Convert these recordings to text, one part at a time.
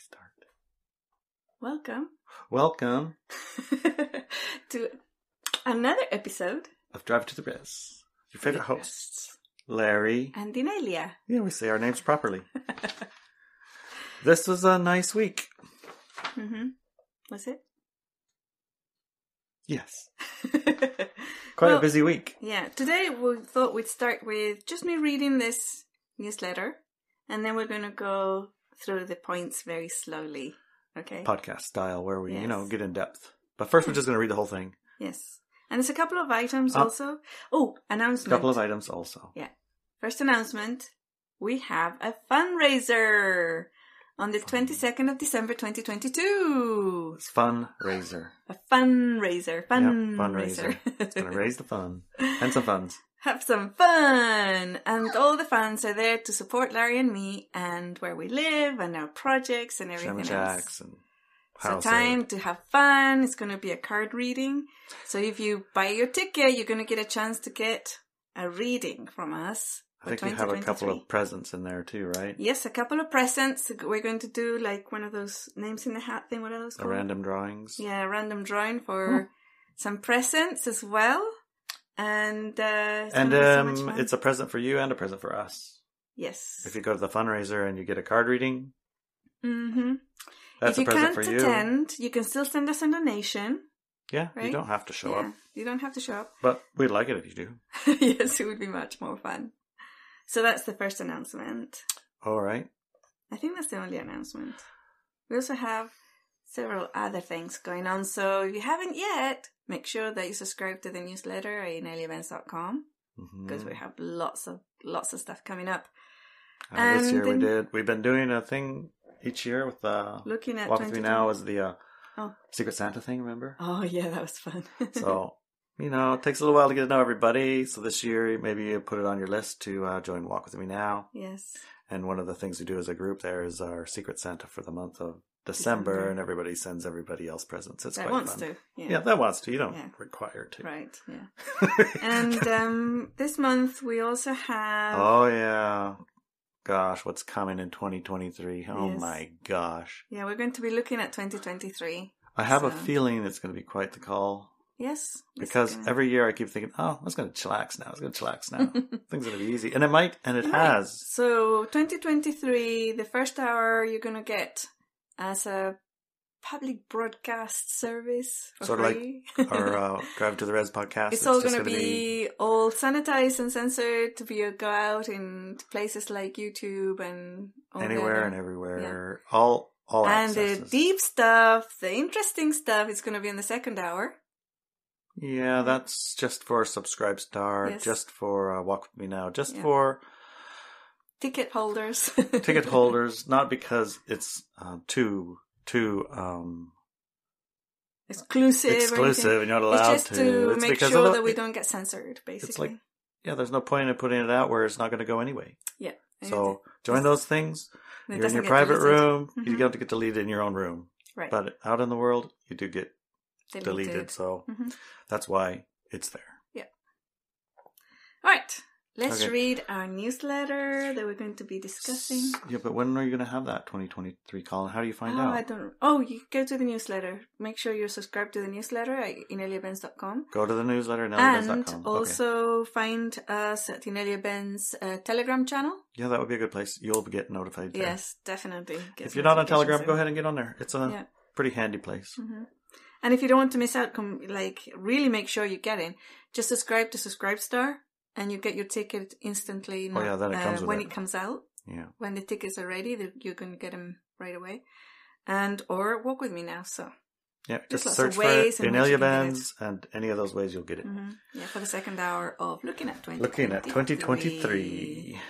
start. Welcome Welcome to another episode. of Drive to the Res. Your favorite hosts, Larry. And Dinelia. Yeah, we say our names properly. this was a nice week. mm-hmm. Was it? Yes. Quite Well, a busy week. Yeah, today we thought we'd start with just me reading this newsletter, and then we're going to go through the points very slowly. Okay? Podcast style where we, you know, get in depth. But first we're just going to read the whole thing. yes. And there's a couple of items Oh. also. Oh, announcement. A couple of items also. Yeah. First announcement we have a fundraiser on the 22nd of December 2022. It's fundraiser. A fundraiser. Fundraiser. fundraiser. It's going to raise the fun and some funds. Have some fun! And all the fans are there to support Larry and me and where we live and our projects and everything else. And So time to have fun. It's going to be a card reading. So if you buy your ticket, you're going to get a chance to get a reading from us. I think you have a couple of presents in there too, right? Yes, a couple of presents. We're going to do like one of those names in the hat thing. What are those called? random drawings. Yeah, a random drawing for some presents as well. And uh, it's And so um, fun. it's a present for you and a present for us. yes. If you go to the fundraiser and you get a card reading, hmm that's if a you present can't for you. attend, you can still send us a donation. Yeah, you don't have to show Yeah, up, You don't have to show up. but we'd like it if you do. yes, it would be much more fun. So that's the first announcement. All right. I think that's the only announcement. We also have several other things going on. So if you haven't yet, make sure that you subscribe to the newsletter at ineliabenz.com because we have lots of lots of stuff coming up. Uh, this year we did. We've been doing a thing each year with uh, Looking at Walk with Me Now is the uh, Oh. Secret Santa thing. Remember? Oh yeah, that was fun. So you know, it takes a little while to get to know everybody. So this year, maybe you put it on your list to uh, join Walk with Me Now. yes. And one of the things we do as a group there is our Secret Santa for the month of December, December. and everybody sends everybody else presents. It's that quite wants fun. to. Yeah. Yeah. that wants to. You don't Yeah. require to. Right. Yeah. And um, this month we also have. oh yeah, gosh, what's coming in 2023? Oh Yes. my gosh, Yeah, we're going to be looking at 2023. I have a feeling it's going to be quite the call Yes. because gonna- every year I keep thinking, oh, I was going to chillax now. I was going to chillax now. Things are going to be easy, and it might, and it It might. has. So 2023, the first hour you're going to get as a public broadcast service for Sort of like. Our uh, Drive to the Res podcast. it's all going to gonna be, all sanitized and censored to be a go out in places like YouTube and all anywhere other- and everywhere. All all and the deep stuff, the interesting stuff is going to be in the second hour. Yeah, that's just for Subscribe Star, Yes. just for uh, Walk With Me Now, just Yeah. for Ticket holders. ticket holders, not because it's uh, too too um, exclusive. exclusive and you're not allowed It's just to, to. It's make because sure that we don't get censored, basically. like- Yeah, there's no point in putting it out where it's not going to go anyway. yeah. So join those things. it You're in your private deleted. room. You Mhm. don't get deleted in your own room, Right. but out in the world, you do get deleted. deleted. So Mhm. that's why it's there. Yeah. All right. Let's Okay. read our newsletter that we're going to be discussing. Yeah, but when are you going to have that 2023 call? How do you find oh, out? I don't. Oh, you go to the newsletter. Make sure you're subscribed to the newsletter at ineliabenz.com. Go to the newsletter And ineliabenz.com. Okay. also find us at Inelia Benz uh, Telegram channel. Yeah, that would be a good place. You'll get notified there. Yes, definitely. Get If you're not on Telegram, go ahead and get on there. It's a Yeah. pretty handy place. hmm And if you don't want to miss out, com- like really make sure you get in. Just subscribe to Subscribe Star, and you get your ticket instantly. Oh, yeah, then it uh, comes when it. it comes out. Yeah. When the tickets are ready, you're going to get them right away. And or walk with me now. So Yeah, There's just lots search of for Inelia can get it. Benz, and any of those ways you'll get it. mhm. yeah, for the second hour of looking at 2023. Looking at 2023.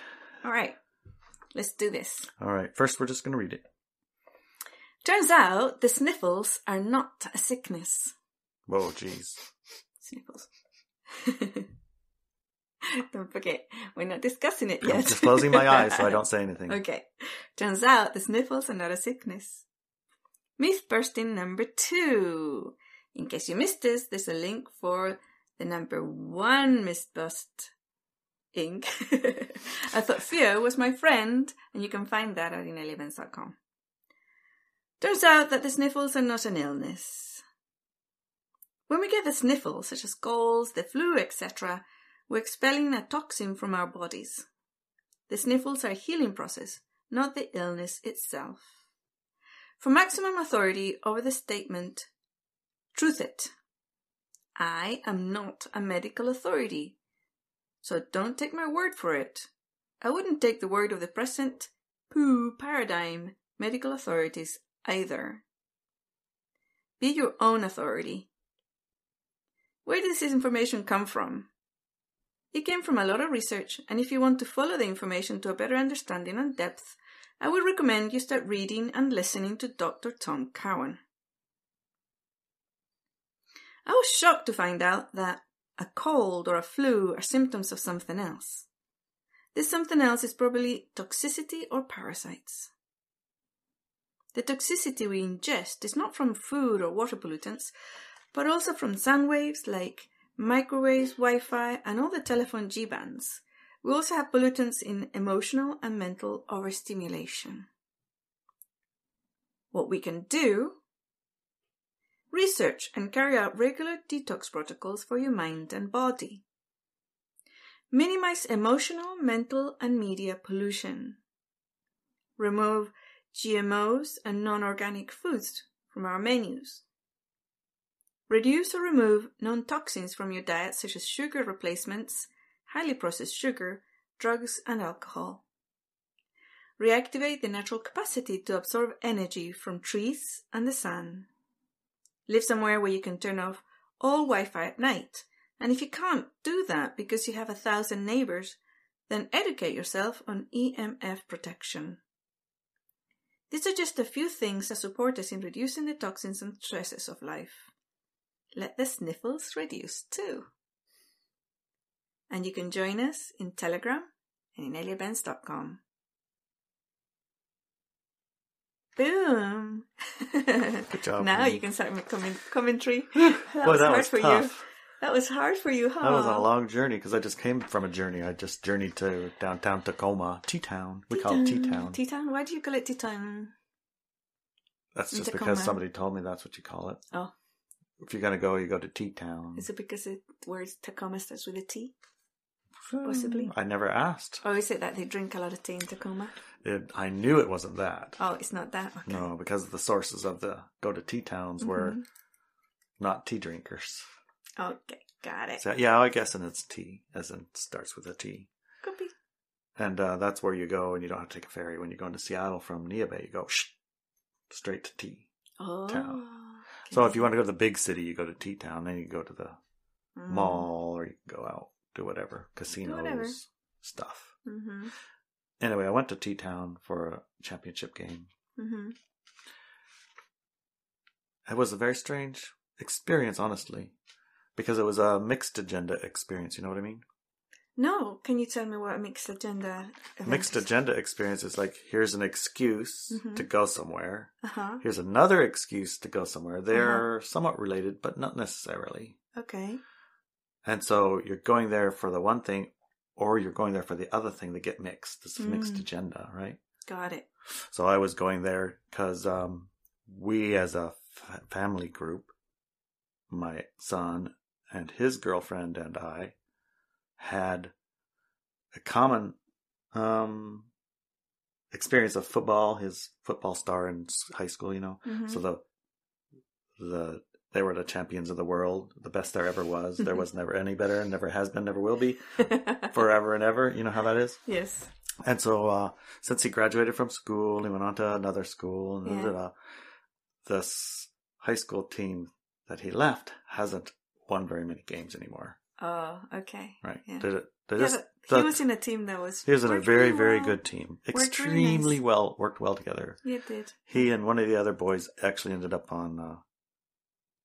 All right, let's do this. All right, first we're just going to read it. Turns out the sniffles are not a sickness. Whoa, jeez. Sniffles. don't forget, we're not discussing it yet. I'm just closing my eyes so I don't say anything. Okay. Turns out the sniffles are not a sickness. Myth bursting number two. In case you missed this, there's a link for the number one myth bust ink. I thought Theo was my friend, and you can find that at ineliabenz.com. Turns out that the sniffles are not an illness. When we get the sniffles, such as colds, the flu, etc., we're expelling a toxin from our bodies. The sniffles are a healing process, not the illness itself. For maximum authority over the statement, truth it. I am not a medical authority, so don't take my word for it. I wouldn't take the word of the present poo paradigm medical authorities either. Be your own authority. Where did this information come from? It came from a lot of research, and if you want to follow the information to a better understanding and depth, I would recommend you start reading and listening to Dr. Tom Cowan. I was shocked to find out that a cold or a flu are symptoms of something else. This something else is probably toxicity or parasites. The toxicity we ingest is not from food or water pollutants, but also from sound waves like microwaves, Wi Fi, and all the telephone G bands. We also have pollutants in emotional and mental overstimulation. What we can do research and carry out regular detox protocols for your mind and body. Minimize emotional, mental, and media pollution. Remove GMOs and non organic foods from our menus. Reduce or remove non toxins from your diet, such as sugar replacements, highly processed sugar, drugs, and alcohol. Reactivate the natural capacity to absorb energy from trees and the sun. Live somewhere where you can turn off all Wi Fi at night. And if you can't do that because you have a thousand neighbors, then educate yourself on EMF protection. These are just a few things that support us in reducing the toxins and stresses of life let the sniffles reduce too. And you can join us in Telegram and ineliabenz.com. Boom! Good job. now Amy. you can start coming commentary. That was that hard was for you. That was hard for you, huh? That was a long journey because I just came from a journey. I just journeyed to downtown Tacoma, T Town. We call it T Town. T-Town? Why do you call it T-Town? That's just Tacoma. because somebody told me that's what you call it. Oh, If you're gonna go, you go to T Town. is it because the word Tacoma starts with a T? possibly? I never asked. Oh, is it that they drink a lot of tea in Tacoma? It, I knew it wasn't that. Oh, it's not that. Okay. No, because the sources of the go to tea towns were Mhm. not tea drinkers. Okay, got it. So yeah, I guess and it's tea, as in starts with a T. Could be. And uh, that's where you go, and you don't have to take a ferry. When you're going to Seattle from Neah Bay, you go shh, straight to T. Oh. Town. So if you want to go to the big city, you go to T Town. Then you go to the Mm. mall, or you can go out do whatever casinos whatever. stuff. Mm-hmm. Anyway, I went to T Town for a championship game. Mm-hmm. It was a very strange experience, honestly, because it was a mixed agenda experience. You know what I mean? No, can you tell me what a mixed agenda? Mixed agenda experience is like here's an excuse Mhm. to go somewhere. Uh huh. Here's another excuse to go somewhere. They're Uh-huh. somewhat related, but not necessarily. Okay. And so you're going there for the one thing, or you're going there for the other thing. They get mixed. This is mixed Mm. agenda, right? Got it. So I was going there because um, we, as a f- family group, my son and his girlfriend and I, had a common um, experience of football. His football star in high school, you know. Mhm. So the the they were the champions of the world, the best there ever was. There was never any better, never has been, never will be, forever and ever. You know how that is. yes. And so, uh, since he graduated from school, he went on to another school, and Yeah. this high school team that he left hasn't won very many games anymore. Oh, okay. Right? Yeah. Yeah, just, he was in a team that was. he was in a very, very well. good team. really Extremely nice. well, worked well together. Yeah, it did. He and one of the other boys actually ended up on uh,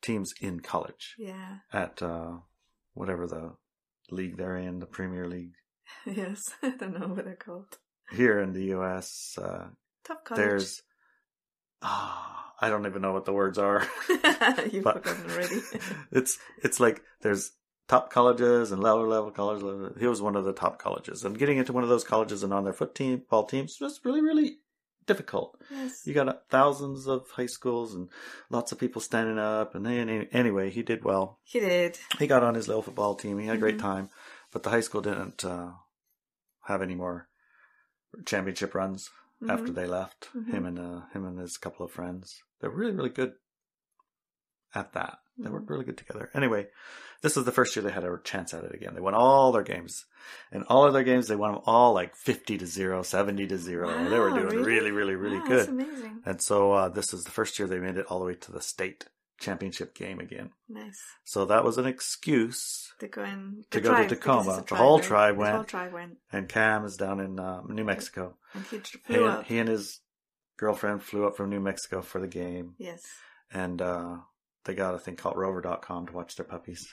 teams in college Yeah. at uh, whatever the league they're in, the Premier League. Yes. I don't know what they're called. Here in the U.S., uh, Top college. there's ah, I don't even know what the words are. You've forgotten already. it's it's like there's top colleges and lower level colleges. He was one of the top colleges, and getting into one of those colleges and on their football teams was really really difficult. Yes. You got uh, thousands of high schools and lots of people standing up. And then, anyway, he did well. He did. He got on his little football team. He had a great Mhm. time. But the high school didn't uh, have any more championship runs after Mhm. they left. Mhm. Him and uh, him and his couple of friends. They're really really good at that. They Mhm. work really good together. Anyway, this was the first year they had a chance at it again. They won all their games, and all of their games they won them all like fifty to zero, 70 to zero. they were doing really? really really really Wow, good. That's amazing. And so uh, this is the first year they made it all the way to the state championship game again. Nice. So that was an excuse. To go and To go to tribe, because Tacoma. The whole right? tribe went. The whole tribe went, And Cam is down in uh, New Mexico. and he dr- He flew and, up. he and his girlfriend flew up from New Mexico for the game. Yes. And uh, they got a thing called rover.com to watch their puppies.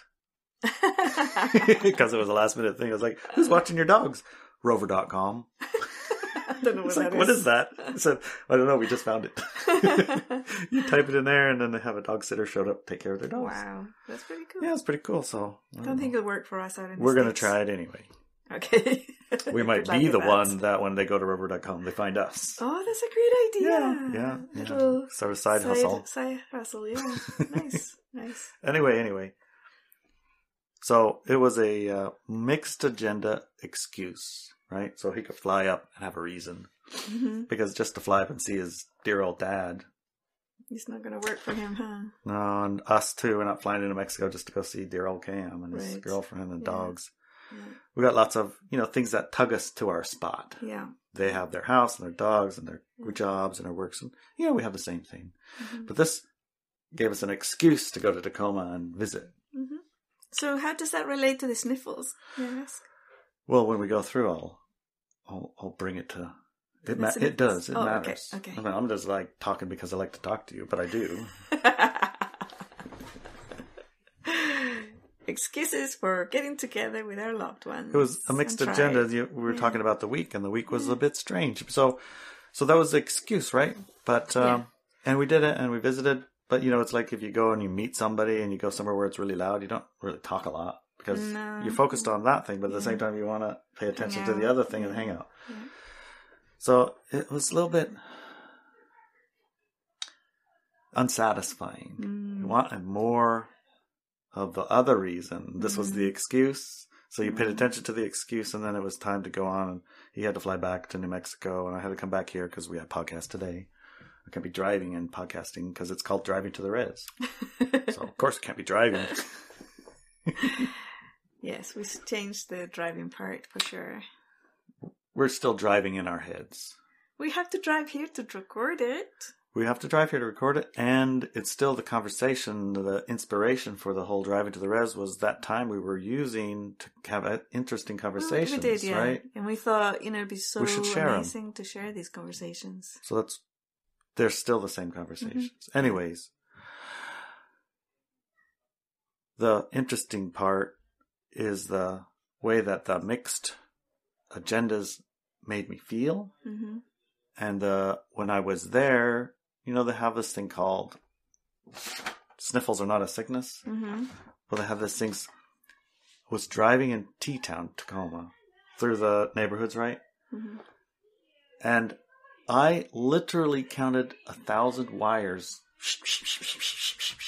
Because it was a last minute thing. I was like, who's watching your dogs? Rover.com. don't know what like, is. what is that? I said, I don't know. We just found it. you type it in there, and then they have a dog sitter showed up to take care of their dogs. wow, that's pretty cool. Yeah, it's pretty cool. So I don't don't think it'll work for us out in we're gonna States. try it anyway. Okay. We might be the one that when they go to rover.com, they find us. Oh, that's a great idea. yeah, yeah, yeah. Little Sort of side, hustle. Side hustle, yeah. nice, nice. Anyway, anyway. So it was a uh, mixed agenda excuse, right? So he could fly up and have a reason. hmm Because just to fly up and see his dear old dad, It's not going to work for him, huh? no, and us too, we're not flying into Mexico just to go see dear old Cam and his girlfriend and Yeah. dogs. Yeah. We got lots of, you know, things that tug us to our spot. Yeah. They have their house and their dogs and their Yeah. jobs and their works. And, you know, we have the same thing. Mhm. But this gave us an excuse to go to Tacoma and visit. Mhm. So, how does that relate to the sniffles? May I ask? Well, when we go through, I'll, I'll, I'll bring it to. It, ma- it does. It oh, okay, matters. okay. I mean, I'm just like talking because I like to talk to you, but I do. Excuses for getting together with our loved ones. It was a mixed agenda. You, we were Yeah. talking about the week, and the week was Yeah. a bit strange. So, so that was the excuse, right? But um, Yeah. and we did it, and we visited. But you know, it's like if you go and you meet somebody, and you go somewhere where it's really loud, you don't really talk a lot because No. you're focused on that thing. But at the same time, you want to pay attention to the other thing and hang out. So it was a little bit unsatisfying. Mm. You wanted more of the other reason. This was the Mhm. excuse. So you paid Mhm. attention to the excuse, and then it was time to go on. And he had to fly back to New Mexico, and I had to come back here because we had podcast today. I can't be driving and podcasting because it's called driving to the res. So of course, I can't be driving. yes, we changed the driving part for sure. We're still driving in our heads. We have to drive here to record it. We have to drive here to record it, and it's still the conversation. The inspiration for the whole driving to the res was that time we were using to have uh, interesting conversations, we did, yeah. right? And we thought, you know, it'd be so We should share 'em. amazing to share these conversations. So that's they're still the same conversations. Mm-hmm. Anyways, the interesting part is the way that the mixed agendas made me feel, hmm and uh, when I was there, you know, they have this thing called sniffles are not a sickness. hmm Well, they have this thing. Was driving in T Town, Tacoma, through the neighborhoods, right? hmm and I literally counted a thousand wires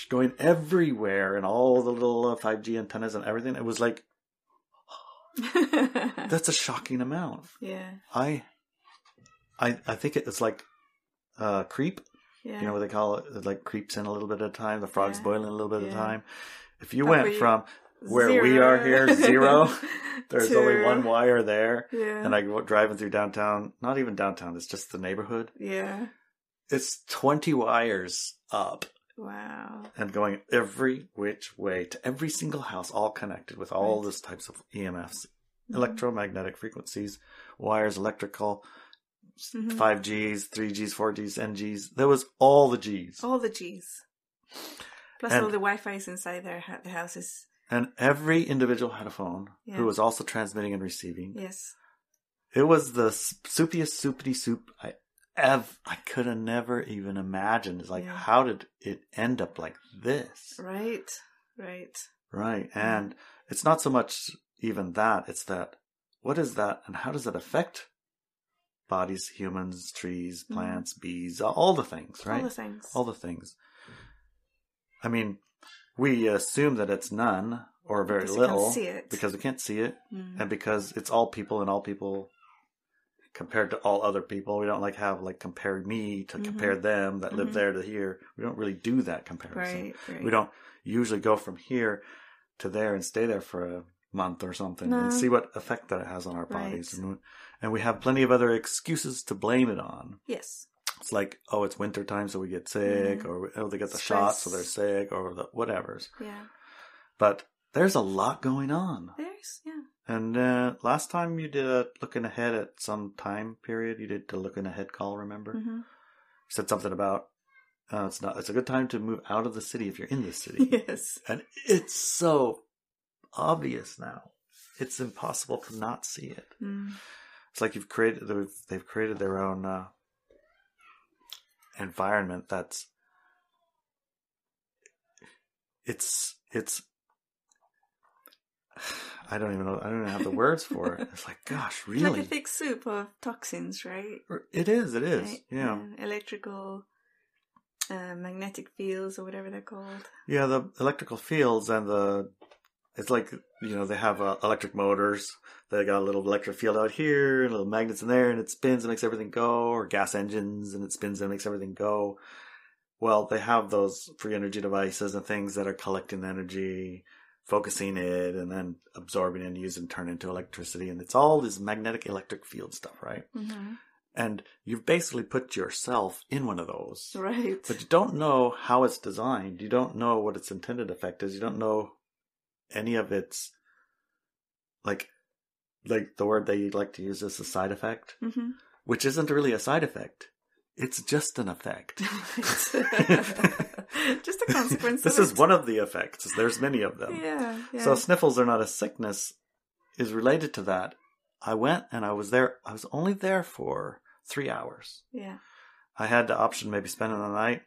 going everywhere and all the little uh, 5G antennas and everything. It was like, that's a shocking amount. yeah, I, I, I think it's like, uh, creep, yeah. you know what they call it? It like creeps in a little bit at a time. The frog's Yeah. boiling a little bit at a time. If you went you? from where we are here, zero, there's only one wire there. Yeah, And I go driving through downtown, not even downtown, it's just the neighborhood. yeah. It's 20 wires up Wow. and going every which way to every single house, all connected with all Right. these types of EMFs, Mhm. electromagnetic frequencies, wires, electrical, Mhm. 5Gs, 3Gs, 4Gs, NGs. There was all the Gs. All the G's. Plus And- all the Wi-Fi's inside their the houses. And every individual had a phone Yeah. who was also transmitting and receiving. Yes. It was the soupiest soupity soup I ever, I could have never even imagined. It's like, Yeah. how did it end up like this? Right. Right. Right. And it's not so much even that, it's that what is that and how does that affect bodies, humans, trees, plants, bees, all the things, right? All the things. All the things. I mean, we assume that it's none or very Because little because we can't see it Mm. and because it's all people and all people compared to all other people. We don't like have like compare me to Mhm. compare them that live Mhm. there to here. We don't really do that comparison. Right, right. We don't usually go from here to there and stay there for a month or something No. and see what effect that it has on our Right. bodies. And, and we have plenty of other excuses to blame it on. Yes. It's like, oh, it's winter time, so we get sick, Yeah. or oh, they get the shot, so they're Mm-hmm. Sick, or the whatever's. Yeah. But there's a lot going on. There's yeah. And uh, last time you did a looking ahead at some time period, you did the looking ahead call. Remember, hmm you said something about uh, it's not. It's a good time to move out of the city if you're in the city, Yes. and it's so obvious now. It's impossible to not see it. Mm. It's like you've created. They've, they've created their own uh, environment that's. It's it's. I don't even know. I don't even have the words for it. It's like, gosh, It's really? like a thick soup of toxins, right? It is. It is. Right? Yeah. Electrical, uh, magnetic fields, or whatever they're called. Yeah. The electrical fields and the. It's like you know they have uh, electric motors. They got a little electric field out here, and little magnets in there, and it spins and makes everything go. Or gas engines, and it spins and makes everything go. Well, they have those free energy devices and things that are collecting energy, focusing it, and then absorbing and using turn into electricity. And it's all this magnetic electric field stuff, right? Mm-hmm. And you've basically put yourself in one of those. Right. But you don't know how it's designed. You don't know what its intended effect is. You don't know any of its like like the word they you'd like to use is a side effect, mm-hmm. which isn't really a side effect. It's just an effect. Just a consequence. this is one of the effects. There's many of them. Yeah. yeah. So sniffles are not a sickness is related to that. I went and I was there. I was only there for three hours. yeah. I had the option maybe spending the night,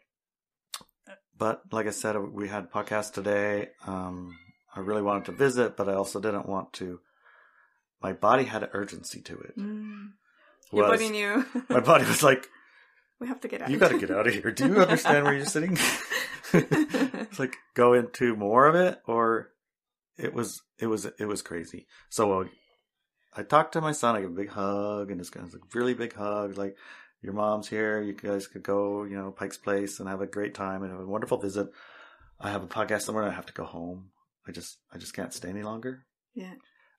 but like I said, we had podcast today. Um, I really wanted to visit, but I also didn't want to. My body had an urgency to it. Mm. Your Was- body knew. my body was like, we have to get out. "You got to get out of here." Do you understand where you're sitting? it's like go into more of it, or it was it was it was crazy. So uh, I talked to my son. I gave a big hug, and it's kind of like really big hug. Like your mom's here. You guys could go, you know, Pike's Place and have a great time and have a wonderful visit. I have a podcast somewhere. And I have to go home. I just I just can't stay any longer. yeah.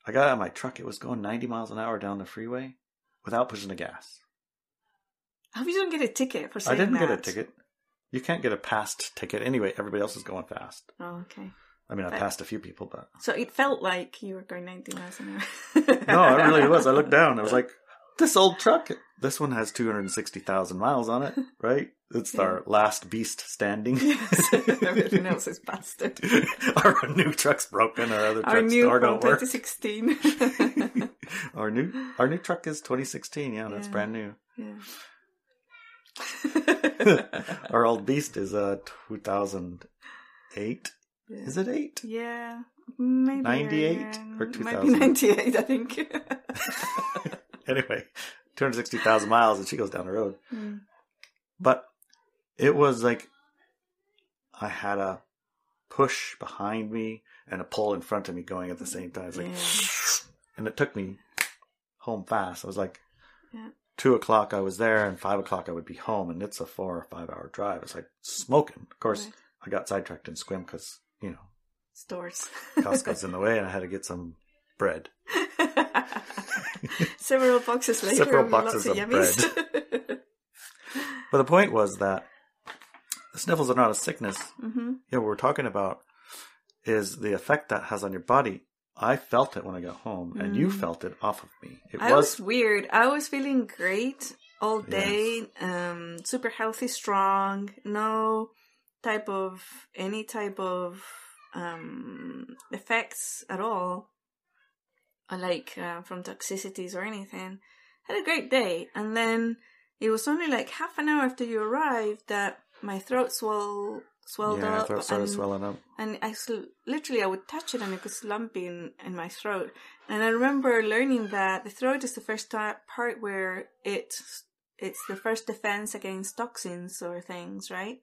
I got out of my truck. It was going 90 miles an hour down the freeway without pushing the gas. I hope you don't get a ticket for I didn't get a ticket. You can't get a passed ticket anyway. Everybody else is going fast. Oh, okay. I mean, I But- passed a few people, but So it felt like you were going 90 miles an hour. no, it really was. I looked down. I was like, this old truck. This one has 260,000 miles on it, right? It's our last beast standing. yes. Everything else is bastard. our new truck's broken. Our other Our truck's new door from don't work. 2016. our new our new truck is 2016. Yeah, that's Yeah. brand new. yeah. Our old beast is uh 2008. Yeah. Is it eight? Yeah, maybe 98 or Might 2000? be 98, I think. anyway, 260,000 miles, and she goes down the road. Mm. But it was like I had a push behind me and a pull in front of me going at the same time. It's like, and it took me home fast. I was like, Yeah. Two o'clock I was there, and five o'clock I would be home, and it's a four or five hour drive. It's like smoking. Of course, Right. I got sidetracked in Sequim because you know Stores. Costco's in the way, and I had to get some bread. Several boxes later. Several boxes lots of yummies. But the point was that the sniffles are not a sickness. hmm you know, what we're talking about is the effect that has on your body. I felt it when I got home, and you Mm. felt it off of me. It I was, was weird. I was feeling great all day. Um, super healthy, strong. No type of any type of um effects at all. uh, Like uh, from toxicities or anything. Had a great day, and then it was only like half an hour after you arrived that my throat swell swelled yeah, up. throat started and, swelling up. and I sl- literally I would touch it and it was lumpy in, in my throat. And I remember learning that the throat is the first ta- part where it it's the first defense against toxins or things, right?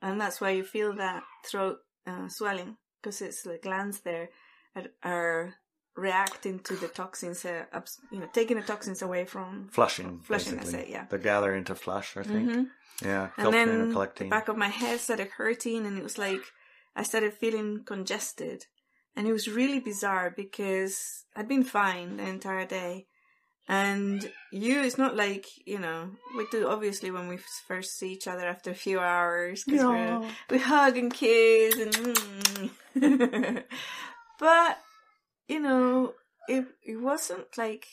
And that's why you feel that throat uh, swelling because it's the glands there that are reacting to the toxins, uh, abs- you know, taking the toxins away from Flushing. Flushing, I say, yeah. They're gathering to flush, I think. Mhm. Yeah. And filtering then or the back of my head started hurting, and it was like I started feeling congested, and it was really bizarre because I'd been fine the entire day, and you, it's not like you know we do obviously when we first see each other after a few hours 'cause we're- Yeah. we hug and kiss and mm. but you know it it wasn't like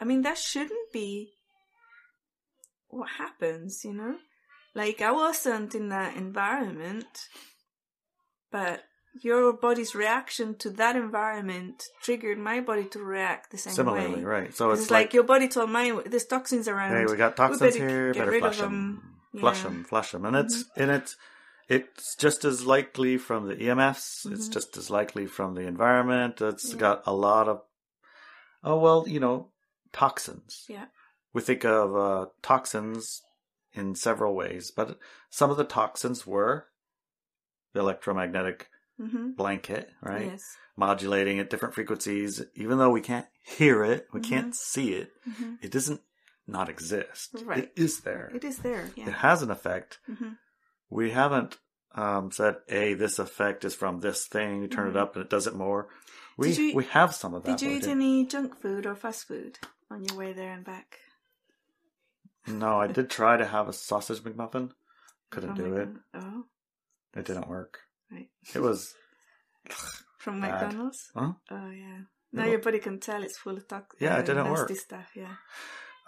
I mean that shouldn't be what happens, you know? Like I wasn't in that environment but your body's reaction to that environment triggered my body to react the same Similarly, way. right. So it's, it's, like, your body told mine there's toxins around. hey, we got We toxins better here, get better rid of flush them. them. Flush Yeah. Mm-hmm. them, flush them. And it's, and it's, it's just as likely from the EMFs. It's Mhm. just as likely from the environment. It's Yeah. got a lot of, oh, well, you know, toxins. Yeah. We think of uh, toxins in several ways, but some of the toxins were the electromagnetic hmm blanket, right? Yes. Modulating at different frequencies. Even though we can't hear it, we Mhm. can't see it, hmm it doesn't not exist. Right. It is there. It is there. It has an effect. hmm We haven't um, said, "Hey, this effect is from this thing." You turn Mhm. it up and it does it more. We you- we have some of that. Did you eat any junk food or fast food on your way there and back? No, I did try to have a sausage McMuffin. Couldn't From do it. McDonald's? Oh, It didn't work. right. It was. From Bad. McDonald's? Huh? Oh, yeah. Now your body can tell it's full of tox- Yeah, it uh, didn't work. stuff, yeah.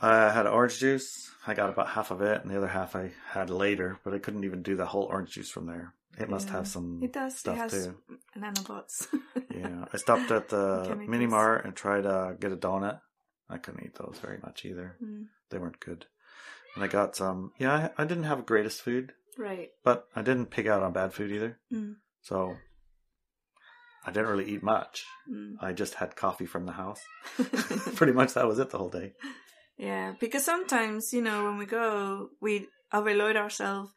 I had orange juice. I got about half of it, and the other half I had later. But I couldn't even do the whole orange juice from there. It must Yeah. have some It does. stuff it has too. nanobots. Yeah, I stopped at the mini mart and tried to get a donut. I couldn't eat those very much either. Mm, They weren't good. And I got some. Yeah, I, I didn't have the greatest food, right. but I didn't pig out on bad food either. Mm, So I didn't really eat much. mm. I just had coffee from the house. Pretty much that was it the whole day. Yeah, because sometimes, you know, when we go, we overload ourselves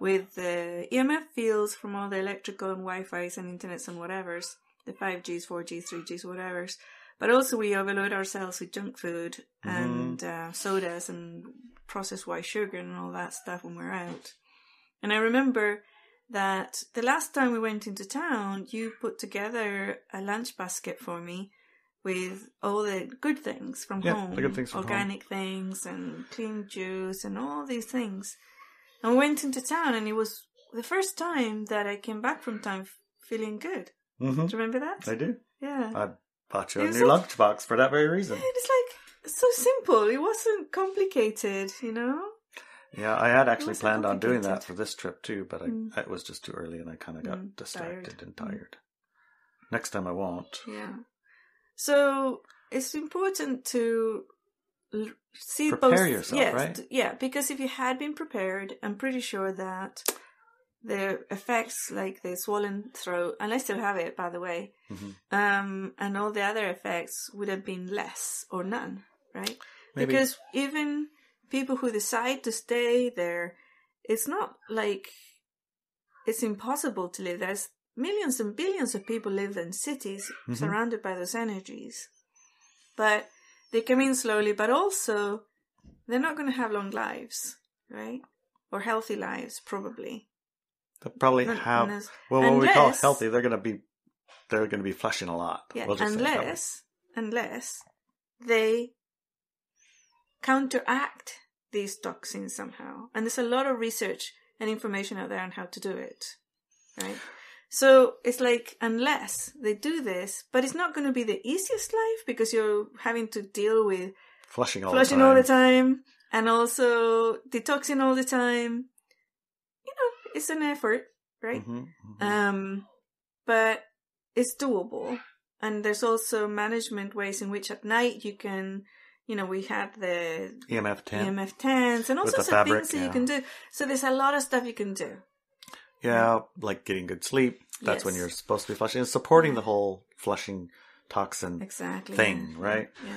with the EMF fields from all the electrical and Wi-Fi's and internets and whatevers, the 5Gs, 4Gs, 3Gs, whatevers. But also we overload ourselves with junk food Mhm. and uh, sodas and processed white sugar and all that stuff when we're out. And I remember that the last time we went into town, you put together a lunch basket for me with all the good things from Yeah, home, the good things from home. organic things and clean juice and all these things. And went into town, and it was the first time that I came back from town feeling good. hmm Do you remember that? I do. yeah. I bought you a new like- lunchbox for that very reason. it's like so simple. It wasn't complicated, you know. Yeah, I had actually planned on doing that for this trip too, but I, Mm. it was just too early and I kind of got Mm, distracted tired. and Mm. tired. Next time I won't. Yeah. So it's important to l- see Prepare both. yourself, yes, right? Yeah, because if you had been prepared, I'm pretty sure that the effects like the swollen throat, and I still have it, by the way, Mhm. um, and all the other effects would have been less or none, right? Maybe. Because even people who decide to stay there, it's not like it's impossible to live. There's millions and billions of people live in cities Mhm. surrounded by those energies. But they come in slowly, but also they're not going to have long lives, right? Or healthy lives, probably. They'll probably Un- have unless- well what we call unless- healthy. They're gonna be they're gonna be flushing a lot. Yeah, We'll just say it that way. unless unless they counteract these toxins somehow. And there's a lot of research and information out there on how to do it. Right? So it's like unless they do this, but it's not going to be the easiest life because you're having to deal with flushing all flushing the time. all the time and also detoxing all the time. You know, it's an effort, right? Mhm, mhm. Um, but it's doable. And there's also management ways in which at night you can, you know, we had the EMF ten. EMF tents and all With sorts fabric, of things that you can do. So there's a lot of stuff you can do. Yeah, like getting good sleep. That's when you're supposed to be flushing. It's supporting the whole flushing toxin Exactly. thing, right? Yeah.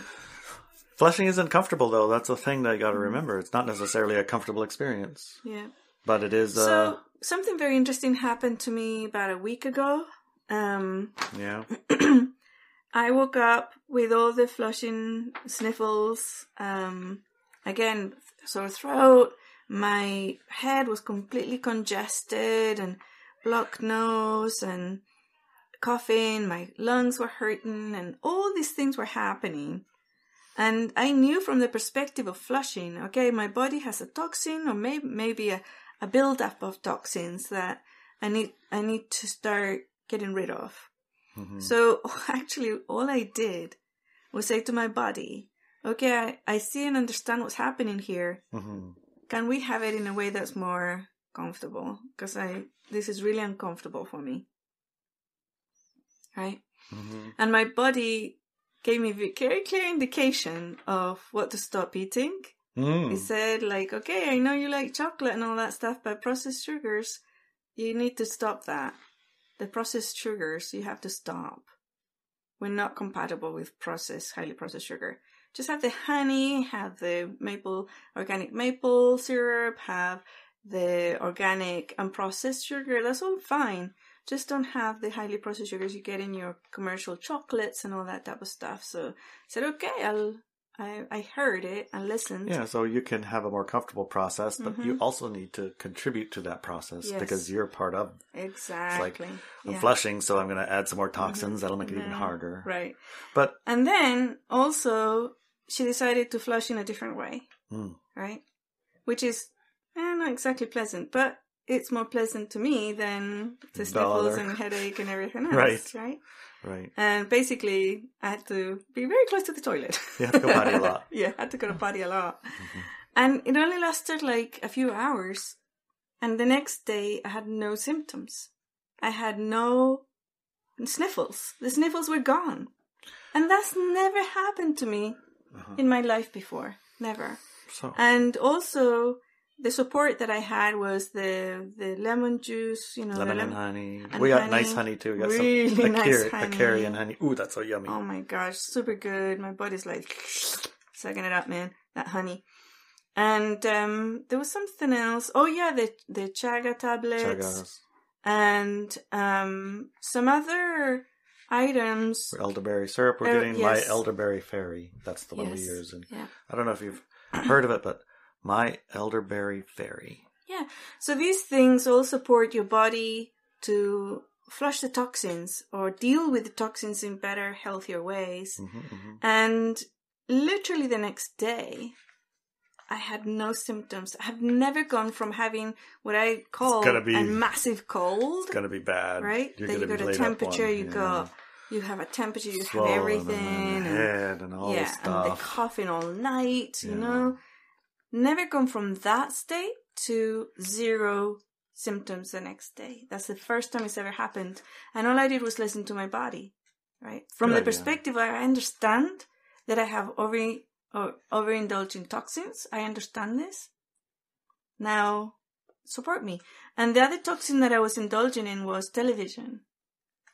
Flushing isn't comfortable though. That's a thing that you got to remember. It's not necessarily a comfortable experience, Yeah. but it is. Uh, So something very interesting happened to me about a week ago. Um, yeah, I woke up with all the flushing sniffles. Um, again, sore throat. My head was completely congested and blocked nose and coughing. My lungs were hurting and all these things were happening. And I knew from the perspective of flushing, okay, my body has a toxin or maybe, maybe a, a buildup of toxins that I need, I need to start getting rid of. Mhm. So actually, all I did was say to my body, okay, I, I see and understand what's happening here. Mhm. Can we have it in a way that's more comfortable? Because I, this is really uncomfortable for me. Right? Mhm. And my body gave me a very clear indication of what to stop eating. Mm. He said, like, okay, I know you like chocolate and all that stuff, but processed sugars, you need to stop that. The processed sugars, you have to stop. We're not compatible with processed, highly processed sugar. Just have the honey, have the maple, organic maple syrup, have the organic unprocessed sugar. That's all fine. Just don't have the highly processed sugars you get in your commercial chocolates and all that type of stuff. So I said, okay, I'll, I, I heard it and listened. Yeah, so you can have a more comfortable process, but you also need to contribute to that process Yes. because you're part of. Exactly. I'm yeah. Mm-hmm. flushing, so I'm going to add some more toxins. That'll make it even harder. Right. But And then also she decided to flush in a different way, mm, right? Which is eh, not exactly pleasant, but it's more pleasant to me than the sniffles and headache and everything else, Right. right? right, And basically, I had to be very close to the toilet. You have to go potty a lot. yeah, I had to go to potty a lot. Mm-hmm. And it only lasted like a few hours. And the next day, I had no symptoms. I had no sniffles. The sniffles were gone. And that's never happened to me Uh-huh. in my life before. Never. so And also, the support that I had was the the lemon juice, you know, lemon the and honey. and we got honey. nice honey too. We got Really some nice honey. a carrion honey. Ooh, that's so yummy. Oh my gosh, super good. My body's like sucking it up, man. That honey. And um there was something else. Oh yeah, the the chaga tablets Chagas, and um some other items. elderberry syrup. We're Uh, getting yes. my elderberry fairy. That's the one we use, and Yeah. I don't know if you've heard of it, but my elderberry fairy. Yeah. So these things all support your body to flush the toxins or deal with the toxins in better, healthier ways. hmm hmm And literally the next day, I had no symptoms. I have never gone from having what I call be- a massive cold, It's gonna be bad, right? You're Then you got a temperature, you yeah. got you have a temperature, you Swollen have everything, and, head and all yeah, this and the coughing all night. You know, never gone from that state to zero symptoms the next day. That's the first time it's ever happened, and all I did was listen to my body. Right from Good the idea. perspective, I understand that I have over or overindulged in toxins. I understand this. Now, support me. And the other toxin that I was indulging in was television.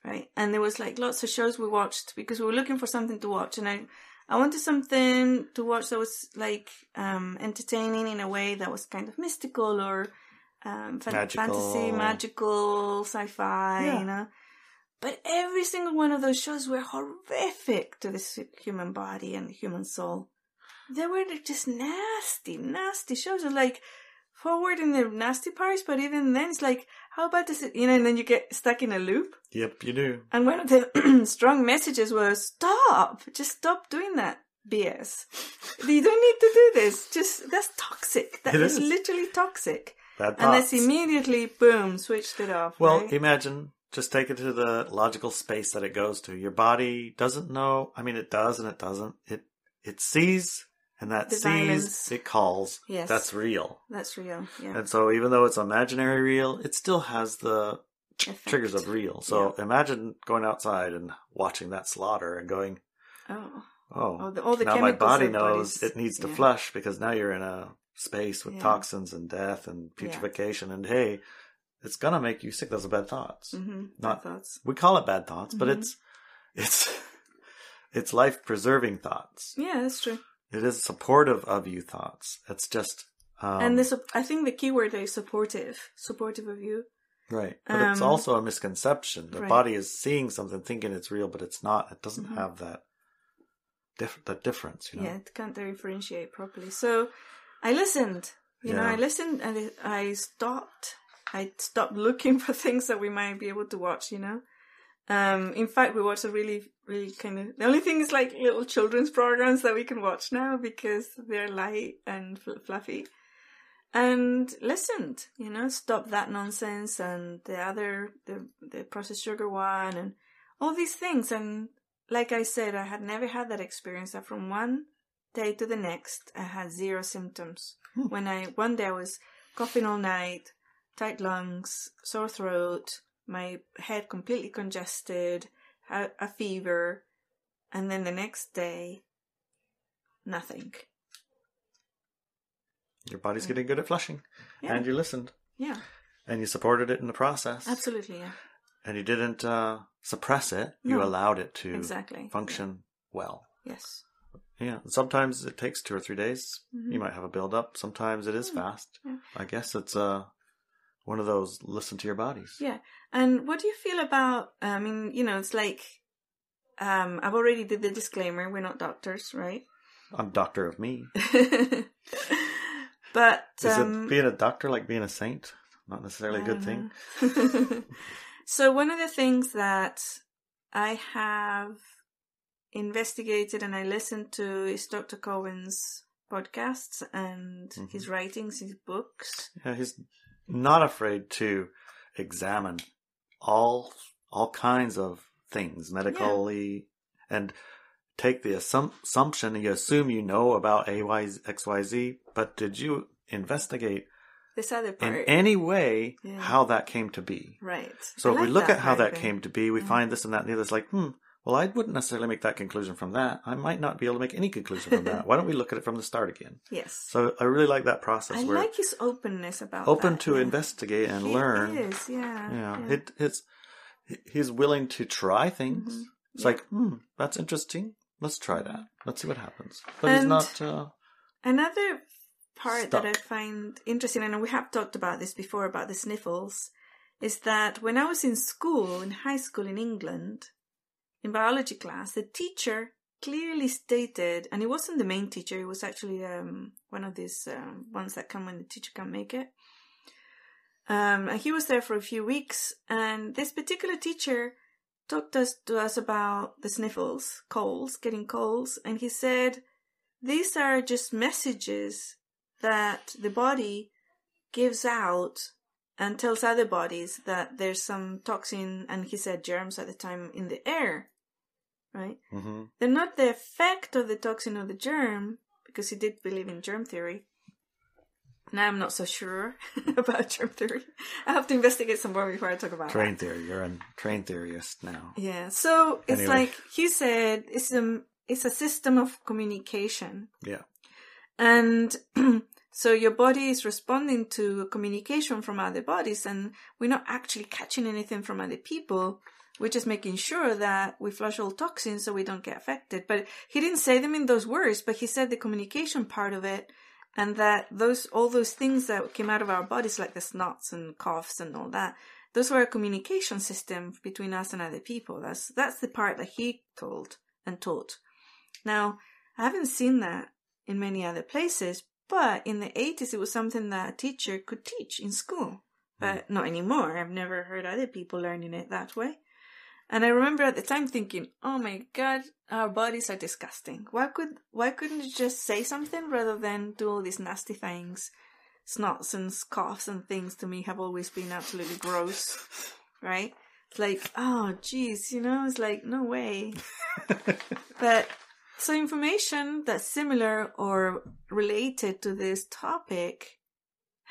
Right. And there was like lots of shows we watched because we were looking for something to watch. And I, I wanted something to watch that was like, um, entertaining in a way that was kind of mystical or, um, fan- Magical. fantasy, magical, sci-fi, Yeah. you know. But every single one of those shows were horrific to the human body and human soul. They were just nasty, nasty shows. Like forward in the nasty parts, but even then, it's like, how about this? You know, and then you get stuck in a loop. Yep, you do. And one of the strong messages was, stop, just stop doing that BS. You don't need to do this. Just, that's toxic. That is. is. literally toxic. Bad And let's immediately, boom, switched it off. Well, right? imagine just take it to the logical space that it goes to. Your body doesn't know. I mean, it does and it doesn't. It it sees and that The sees violence. it calls. Yes. That's real. that's real. Yeah. And so even though it's imaginary real, it still has the Effect. triggers of real. So imagine going outside and watching that slaughter and going, Oh. oh, All the, all the now my body knows it needs to yeah. flush because now you're in a space with Yeah. toxins and death and Yeah. putrefaction and hey it's gonna make you sick. Those are bad thoughts. Mm-hmm. Not- thoughts. We call it bad thoughts, but Mhm. it's it's it's life preserving thoughts. Yeah, that's true. It is supportive of you thoughts. It's just um, and this, I think the key word is supportive, supportive of you. right, but it's um, also a misconception. The right. body is seeing something, thinking it's real, but it's not. It doesn't Mhm. have that diff- that difference. You know. Yeah, it can't differentiate properly. So I listened. You know, I listened and I stopped. I stopped looking for things that we might be able to watch. You know, um, in fact, we watch a really, really kind of. The only thing is like little children's programs that we can watch now because they're light and fl- fluffy. And listened, you know, stop that nonsense and the other, the the processed sugar one and all these things. And like I said, I had never had that experience. That from one day to the next, I had zero symptoms. Hmm. When I one day I was coughing all night, tight lungs, sore throat, my head completely congested, a, a fever, and then the next day, nothing. Your body's getting good at flushing, Yeah, and you listened, yeah, and you supported it in the process, absolutely, yeah, and you didn't uh, suppress it. You allowed it to exactly. function well. Yes. Yeah, sometimes it takes two or three days. Mhm. You might have a build up. Sometimes it is fast. yeah. I guess it's uh one of those listen to your bodies. Yeah. And what do you feel about? I mean, you know, it's like um, I've already did the disclaimer. We're not doctors, right? I'm doctor of me. but Is um, it being a doctor like being a saint? Not necessarily a good thing. so one of the things that I have investigated and I listened to is Dr. Cowan's podcasts and Mhm. his writings, his books. Yeah, he's not afraid to examine all all kinds of things medically and take the assum- assumption you assume you know about A Y X Y Z, but did you investigate This other part, in any way Yeah. how that came to be? right? So I if we look at how that came to be, we Mhm. find this and that and the other. It's like, hmm, well, I wouldn't necessarily make that conclusion from that. I might not be able to make any conclusion from that. Why don't we look at it from the start again? Yes. So I really like that process I like his openness about open that, to yeah. investigate and He learn. is, yeah. Yeah, yeah. It, it's he's willing to try things. Mhm. It's Yeah. like, hmm, that's interesting. Let's try that. Let's see what happens. But he's not. Uh, Another part that I find interesting, and we have talked about this before about the sniffles, is that when I was in school, in high school in England, in biology class, the teacher clearly stated, and it wasn't the main teacher, it was actually um, one of these um, ones that come when the teacher can't make it. Um, and he was there for a few weeks, and this particular teacher talked us to us about the sniffles, colds, getting colds, and he said these are just messages that the body gives out and tells other bodies that there's some toxin, and he said germs at the time in the air, right? mhm. They're not the effect of the toxin or the germ, because he did believe in germ theory. Now I'm not so sure about germ theory. I have to investigate some more before I talk about it. Train that. theory. You're a train theorist now. Yeah. So it's Anyway. like he said, it's a it's a system of communication, Yeah. and so your body is responding to communication from other bodies, and we're not actually catching anything from other people. We're just making sure that we flush all toxins so we don't get affected. But he didn't say them in those words, but he said the communication part of it, and that those all those things that came out of our bodies, like the snots and coughs and all that, those were a communication system between us and other people. That's that's the part that he told and taught. Now, I haven't seen that in many other places, but in the 80s it was something that a teacher could teach in school. Hmm. But not anymore. I've never heard other people learning it that way. And I remember at the time thinking, "Oh my god, our bodies are disgusting. Why could why couldn't you just say something rather than do all these nasty things?" Snots and coughs and things to me have always been absolutely gross, right? It's like, oh, geez, you know, it's like no way. But so information that's similar or related to this topic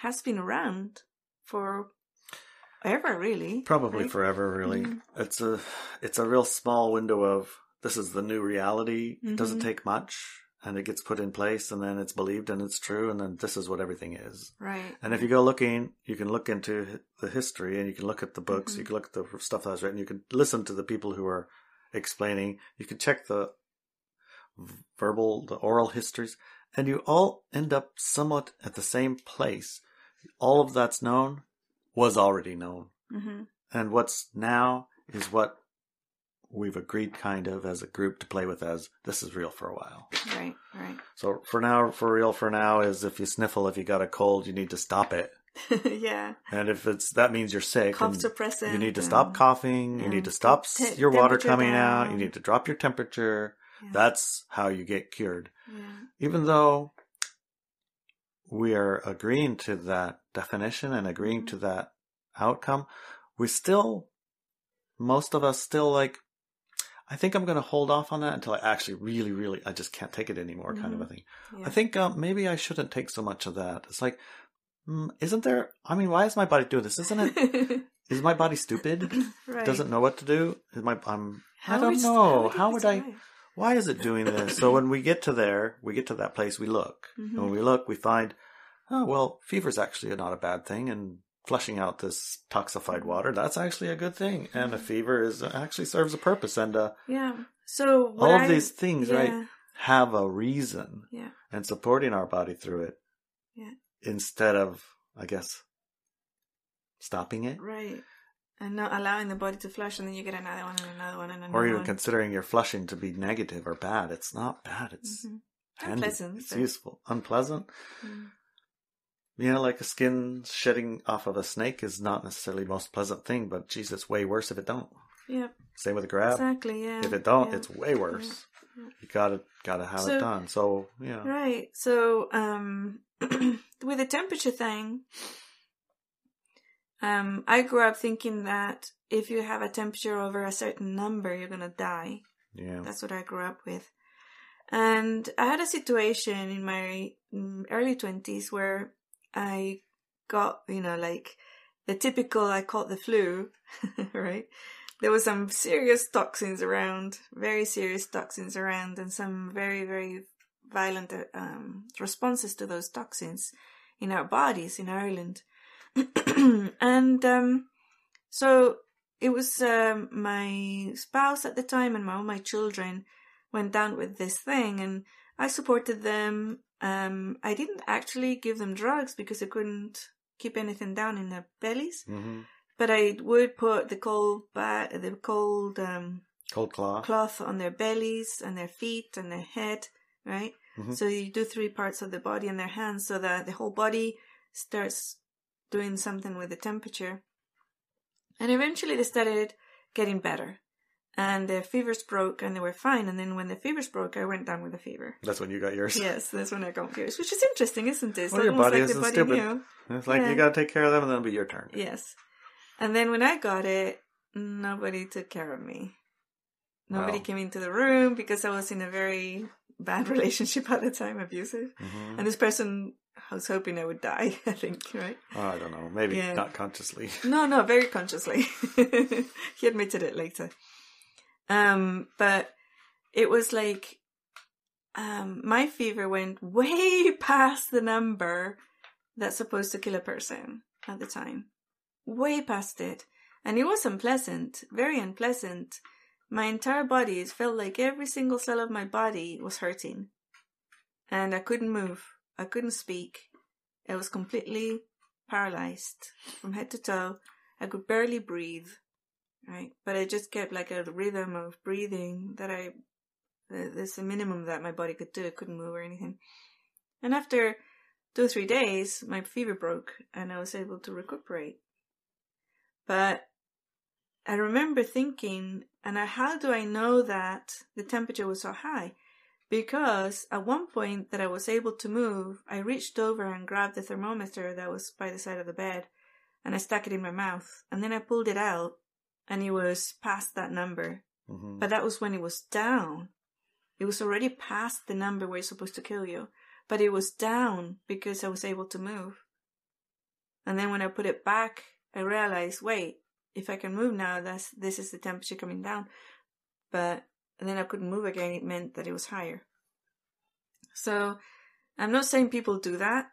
has been around for ever, really. Probably right? forever, really. Mhm. It's a it's a real small window of this is the new reality. It doesn't Mhm. take much. and it gets put in place and then it's believed and it's true and then this is what everything is. Right. And if you go looking, you can look into the history and you can look at the books, Mhm. you can look at the stuff that was written, you can listen to the people who are explaining, you can check the verbal, the oral histories, and you all end up somewhat at the same place. All of that's known was already known. hmm And what's now is what we've agreed kind of as a group to play with as this is real for a while. Right. Right. So for now, for real for now is if you sniffle, if you got a cold, you need to stop it. yeah. And if it's, that means you're sick. Cough suppressant. you need to stop coughing. You need to stop s- your water coming out. You need to drop your temperature. Yeah. That's how you get cured. Yeah. Even though we are agreeing to that definition and agreeing Mhm. to that outcome, we still, most of us still like, I think I'm going to hold off on that until I actually really, really, I just can't take it anymore kind of a thing. Yeah. I think uh, maybe I shouldn't take so much of that. It's like, mm, isn't there, I mean, why is my body doing this? Isn't it, is my body stupid? right. Doesn't know what to do? Is my, I'm, I don't would- know. do How would I? Why is it doing this? so when we get to there, we get to that place, we look. And when Mhm. we look, we find, oh, well, fever's actually not a bad thing. And flushing out this toxified water, that's actually a good thing. And a fever is actually serves a purpose. And uh, Yeah. So all of I- these things, right, have a reason Yeah. and supporting our body through it. Yeah. Instead of, I guess, stopping it. Right. And not allowing the body to flush, and then you get another one and another one and another one. Or even one. considering your flushing to be negative or bad. It's not bad. It's Mhm. handy. Unpleasant, It's but- useful. Unpleasant. Mm. You know, like a skin shedding off of a snake is not necessarily the most pleasant thing, but Jesus, way worse if it don't. Yep. Same with a grab. Exactly. Yeah. If it don't, yeah. it's way worse. Yeah. You gotta gotta have So- it done. So yeah. Right. So, um, with the temperature thing, um, I grew up thinking that if you have a temperature over a certain number, you're gonna die. Yeah. That's what I grew up with. And I had a situation in my mm, early 20s where I got, you know, like the typical, I caught the flu, right? There was some serious toxins around, very serious toxins around, and some very, very violent uh, um, responses to those toxins in our bodies in Ireland. and um, so it was um, my spouse at the time and my, all my children went down with this thing and I supported them. Um, I didn't actually give them drugs because I couldn't keep anything down in their bellies, hmm but I would put the cold ba- the cold um, Cold claw. cloth on their bellies and their feet and their head, right? Mhm. So you do three parts of the body and their hands so that the whole body starts doing something with the temperature. And eventually they started getting better. And their fevers broke and they were fine. And then when the fevers broke, I went down with a fever. That's when you got yours. Yes, that's when I got fevers, which is interesting, isn't it? It's Well, your body like isn't body stupid. knew. It's like Yeah. you gotta take care of them and then it'll be your turn. Yes. And then when I got it, nobody took care of me. Nobody Wow. came into the room because I was in a very bad relationship at the time, abusive. hmm And this person was hoping I would die, I think, right? Oh, I don't know. Maybe Yeah. not consciously. No, no, very consciously. he admitted it later. Um, but it was like um, my fever went way past the number that's supposed to kill a person at the time. Way past it. And it was unpleasant, very unpleasant. My entire body, it felt like every single cell of my body was hurting. And I couldn't move. I couldn't speak. I was completely paralyzed from head to toe. I could barely breathe, right? But I just kept like a rhythm of breathing that I, there's the minimum that my body could do. I couldn't move or anything. And after two or three days, my fever broke and I was able to recuperate. But I remember thinking, and I, how do I know that the temperature was so high? Because at one point that I was able to move, I reached over and grabbed the thermometer that was by the side of the bed and I stuck it in my mouth. And then I pulled it out and it was past that number. hmm But that was when it was down. It was already past the number where it's supposed to kill you. But it was down because I was able to move. And then when I put it back, I realized, wait, if I can move now, that's this is the temperature coming down. But then I couldn't move again, it meant that it was higher. So I'm not saying people do that,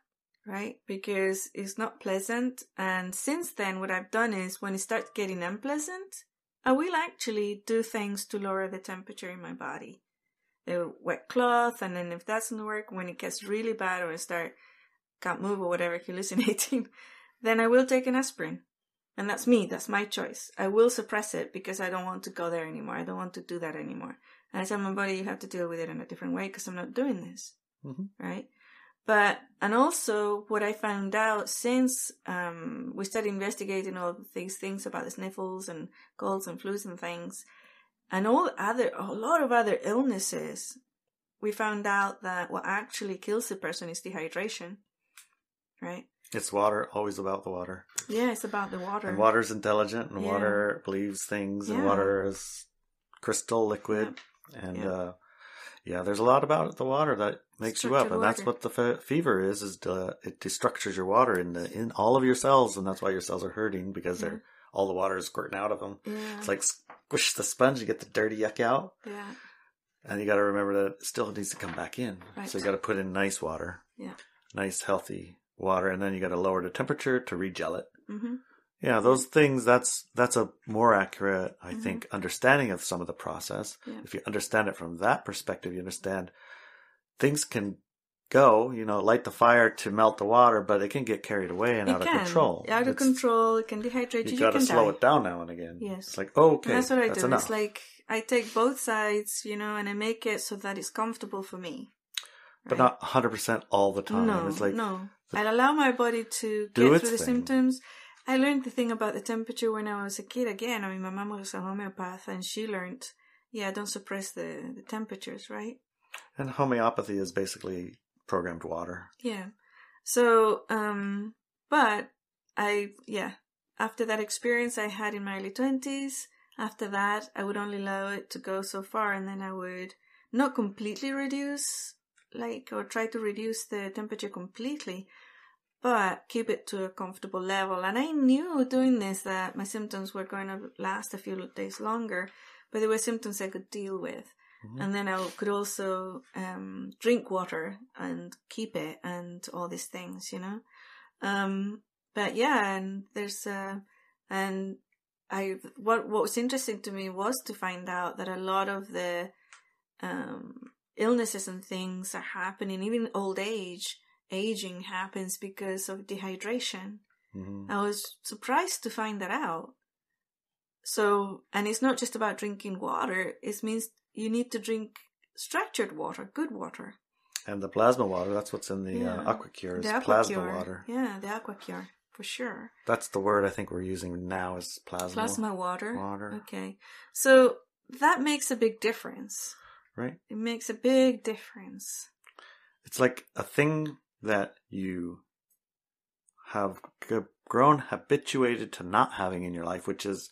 right? Because it's not pleasant. And since then, what I've done is when it starts getting unpleasant, I will actually do things to lower the temperature in my body. A wet cloth, and then if that doesn't work, when it gets really bad or I start can't move or whatever, hallucinating, then I will take an aspirin. And that's me, that's my choice. I will suppress it because I don't want to go there anymore. I don't want to do that anymore. And I tell my body, you have to deal with it in a different way because I'm not doing this. Mhm. Right? But, and also what I found out since, um, we started investigating all these things about the sniffles and colds and flus and things, and all other, a lot of other illnesses, we found out that what actually kills the person is dehydration. Right? It's water, always about the water. Yeah, it's about the water. And water's intelligent, and Yeah. water believes things, and Yeah. water is crystal liquid. And Yeah. uh, yeah, there's a lot about the water that makes you up, and that's what the fe- fever is. Is to, it destructures your water in the in all of your cells, and that's why your cells are hurting because Yeah. they're all the water is squirting out of them. Yeah. It's like squish the sponge, you get the dirty yuck out, yeah. and you got to remember that it still needs to come back in. Right. So you got to put in nice water, Yeah. nice healthy water, and then you got to lower the temperature to regel it. Mm-hmm. Yeah, those things. That's that's a more accurate, I think, understanding of some of the process. Yeah. If you understand it from that perspective, you understand things can go. You know, light the fire to melt the water, but it can get carried away and It out of can. control. Out of It's- control. It can dehydrate you. You got to slow die. it down now and again. Yes. it's like okay, And that's what I do. enough. It's like I take both sides, you know, and I make it so that it's comfortable for me. but Right? not 100 percent all the time. No, it's like no. I'll allow my body to get through the thing. symptoms. I learned the thing about the temperature when I was a kid. Again, I mean, my mom was a homeopath, and she learned, yeah, don't suppress the, the temperatures, right? and homeopathy is basically programmed water. Yeah. So, um, but I, yeah, after that experience I had in my early 20s, after that, I would only allow it to go so far and then I would not completely reduce, like, or try to reduce the temperature completely, but keep it to a comfortable level. And I knew doing this that my symptoms were going to last a few days longer, but they were symptoms I could deal with. Mhm. And then I could also um, drink water and keep it and all these things, you know. Um, but yeah, and there's uh, and I what what was interesting to me was to find out that a lot of the um, illnesses and things are happening, even old age, aging happens because of dehydration. Mhm. I was surprised to find that out. So, and it's not just about drinking water, it means you need to drink structured water, good water. And the plasma water, that's what's in the Yeah. uh, AquaCure, is plasma water. Yeah, the Aquacure, for sure. That's the word I think we're using now is plasma. Plasma water. water. Okay. So that makes a big difference. Right? It makes a big difference. It's like a thing that you have grown habituated to not having in your life, which is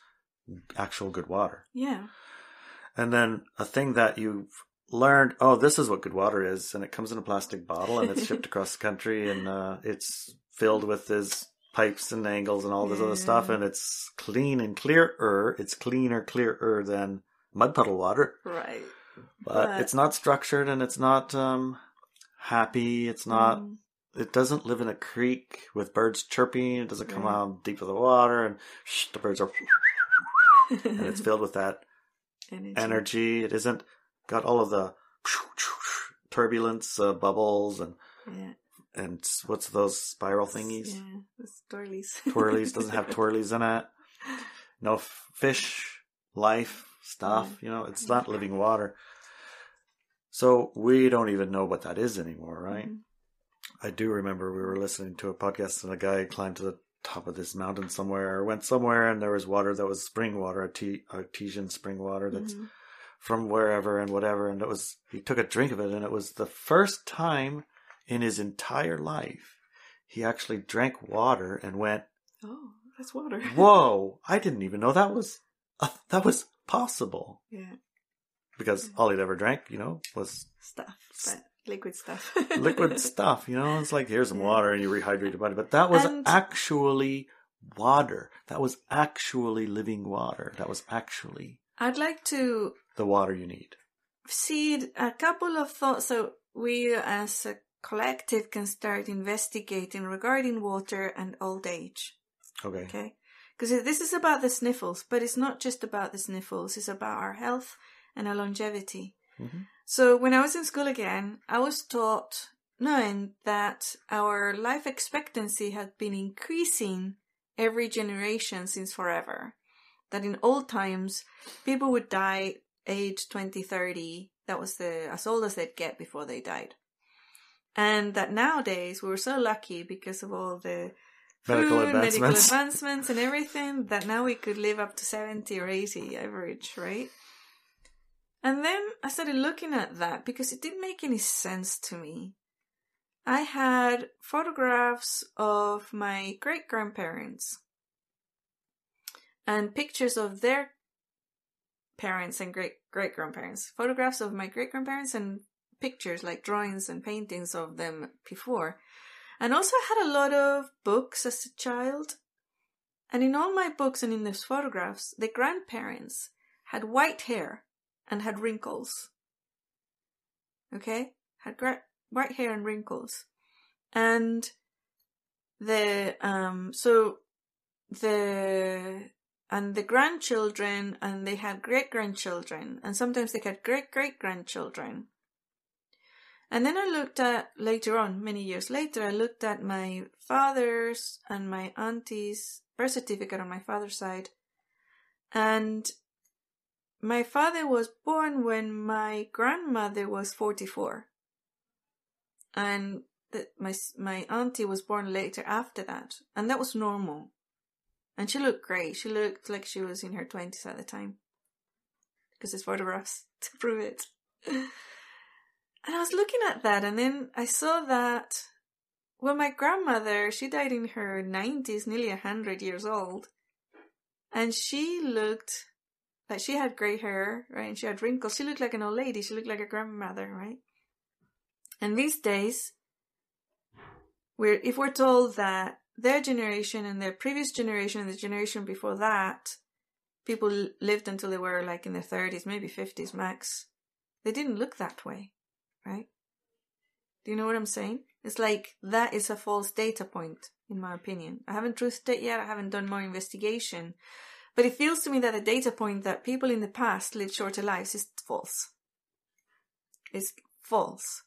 actual good water. Yeah. And then a thing that you've learned, oh, this is what good water is, and it comes in a plastic bottle and it's shipped across the country and uh, it's filled with this pipes and angles and all this other stuff, and it's clean and clearer. It's cleaner, clearer than mud puddle water, Right. But, But- it's not structured and it's not um, happy. It's not. Mm, It doesn't live in a creek with birds chirping. It doesn't come Right. out deep of the water and shh, the birds are, and it's filled with that energy. energy. It isn't got all of the turbulence, uh, bubbles, and Yeah. and what's those spiral thingies? Yeah. Twirlies. Twirlies doesn't have twirlies in it. No f- fish life stuff. You know, it's not living water. So we don't even know what that is anymore, right? Mhm. I do remember we were listening to a podcast and a guy climbed to the top of this mountain somewhere or went somewhere and there was water that was spring water, arte- artesian spring water that's Mhm. from wherever and whatever. And it was, he took a drink of it and it was the first time in his entire life he actually drank water and went, Oh, that's water. whoa, I didn't even know that was, that was possible. Yeah. Because all he'd ever drank, you know, was Stuff. But liquid stuff. liquid stuff. You know, it's like here's some water and you rehydrate your body. But that was And- actually water. That was actually living water. That was actually I'd like to the water you need. seed a couple of thoughts. So we as a collective can start investigating regarding water and old age. Okay. Okay. Because this is about the sniffles, but it's not just about the sniffles, it's about our health and our longevity. Mhm. So when I was in school again, I was taught knowing that our life expectancy had been increasing every generation since forever. That in old times, people would die age 20, 30. That was the as old as they'd get before they died. And that nowadays we were so lucky because of all the Medical food, medical advancements. advancements and everything that now we could live up to 70 or 80 average, right? And then I started looking at that because it didn't make any sense to me. I had photographs of my great grandparents and pictures of their parents and great great grandparents, photographs of my great grandparents and pictures like drawings and paintings of them before. And also had a lot of books as a child. And in all my books and in those photographs, the grandparents had white hair and had wrinkles. Okay? Had gra- white hair and wrinkles. And the, um, so the, and the grandchildren, and they had great grandchildren, and sometimes they had great great grandchildren. And then I looked at later on, many years later, I looked at my father's and my auntie's birth certificate on my father's side. And my father was born when my grandmother was 44. And the, my, my auntie was born later after that. And that was normal. And she looked great. She looked like she was in her 20s at the time. Because there's photographs to prove it. And I was looking at that, and then I saw that, well, my grandmother, she died in her 90s, nearly 100 years old. And she looked like she had grey hair, right? And she had wrinkles. She looked like an old lady. She looked like a grandmother, right? And these days, we're, if we're told that their generation and their previous generation and the generation before that, people lived until they were like in their 30s, maybe 50s max, they didn't look that way right? Do you know what I'm saying? It's like that is a false data point, in my opinion. I haven't truthed it yet, I haven't done more investigation, but it feels to me that the data point that people in the past lived shorter lives is false. It's false.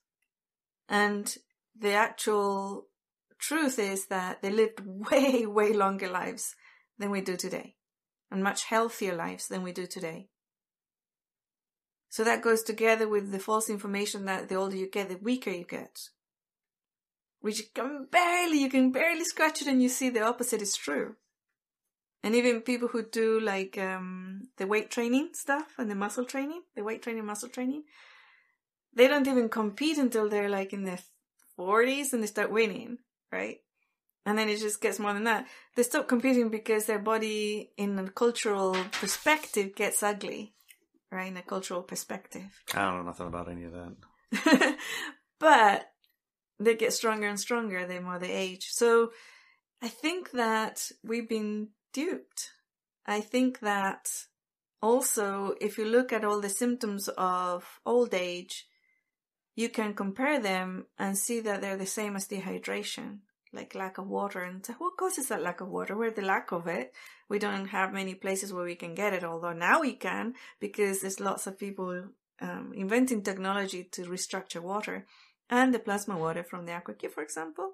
And the actual truth is that they lived way, way longer lives than we do today, and much healthier lives than we do today. So that goes together with the false information that the older you get, the weaker you get. Which you can barely, you can barely scratch it and you see the opposite is true. And even people who do like um, the weight training stuff and the muscle training, the weight training, muscle training, they don't even compete until they're like in their 40s and they start winning, right? And then it just gets more than that. They stop competing because their body, in a cultural perspective, gets ugly right? In a cultural perspective. I don't know nothing about any of that. but they get stronger and stronger the more they age. So I think that we've been duped. I think that also, if you look at all the symptoms of old age, you can compare them and see that they're the same as dehydration, like lack of water. And what causes that lack of water? We're the lack of it. We don't have many places where we can get it, although now we can because there's lots of people um, inventing technology to restructure water and the plasma water from the aqua for example.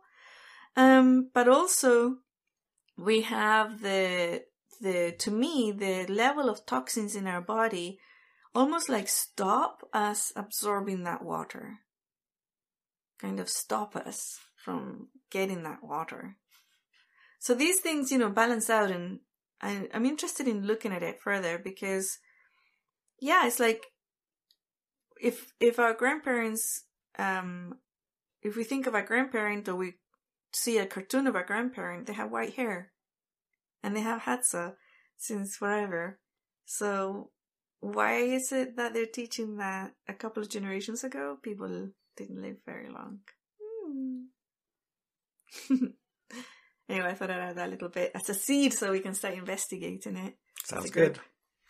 Um, but also we have the the to me the level of toxins in our body almost like stop us absorbing that water kind of stop us from getting that water. So these things you know balance out and I, i'm interested in looking at it further because yeah it's like if if our grandparents um if we think of a grandparent or we see a cartoon of a grandparent they have white hair and they have had so since forever so why is it that they're teaching that a couple of generations ago? People didn't live very long. Hmm. anyway i thought i'd add that little bit as a seed so we can start investigating it Sounds good.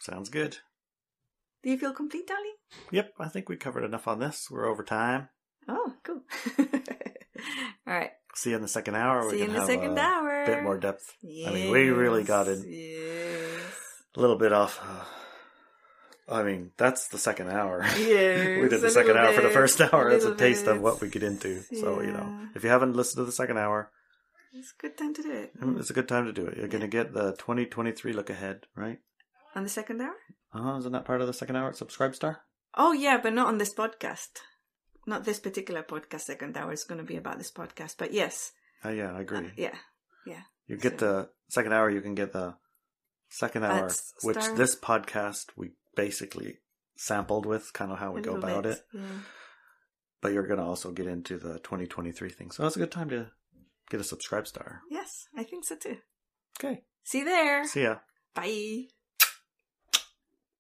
Sounds good. do you feel complete darling Yep, I think we covered enough on this. We're over time. Oh, cool. All right. See you in the second hour. See we you can in the have second a hour. bit more depth. I mean, we really got in Yes. a little bit off. Uh, I mean, that's the second hour. Yes, we did the second hour for the first hour as a taste of what we get into. So, you know, if you haven't listened to the second hour, It's a good time to do it. it's a good time to do it. You're going to get the 2023 look ahead, right? On the second hour? Uh-huh. Isn't that part of the second hour at SubscribeStar? Oh, yeah, but not on this podcast. Not this particular podcast, second hour. is going to be about this podcast. But yes. Uh, yeah, I agree. Uh, yeah. Yeah. You get So- the second hour, you can get the second hour, That's which Star- this podcast we basically sampled with, kind of how we go about bit, it. Yeah. But you're going to also get into the 2023 thing. So that's a good time to get a SubscribeStar. Yes, I think so too. Okay. See you there. See ya. Bye.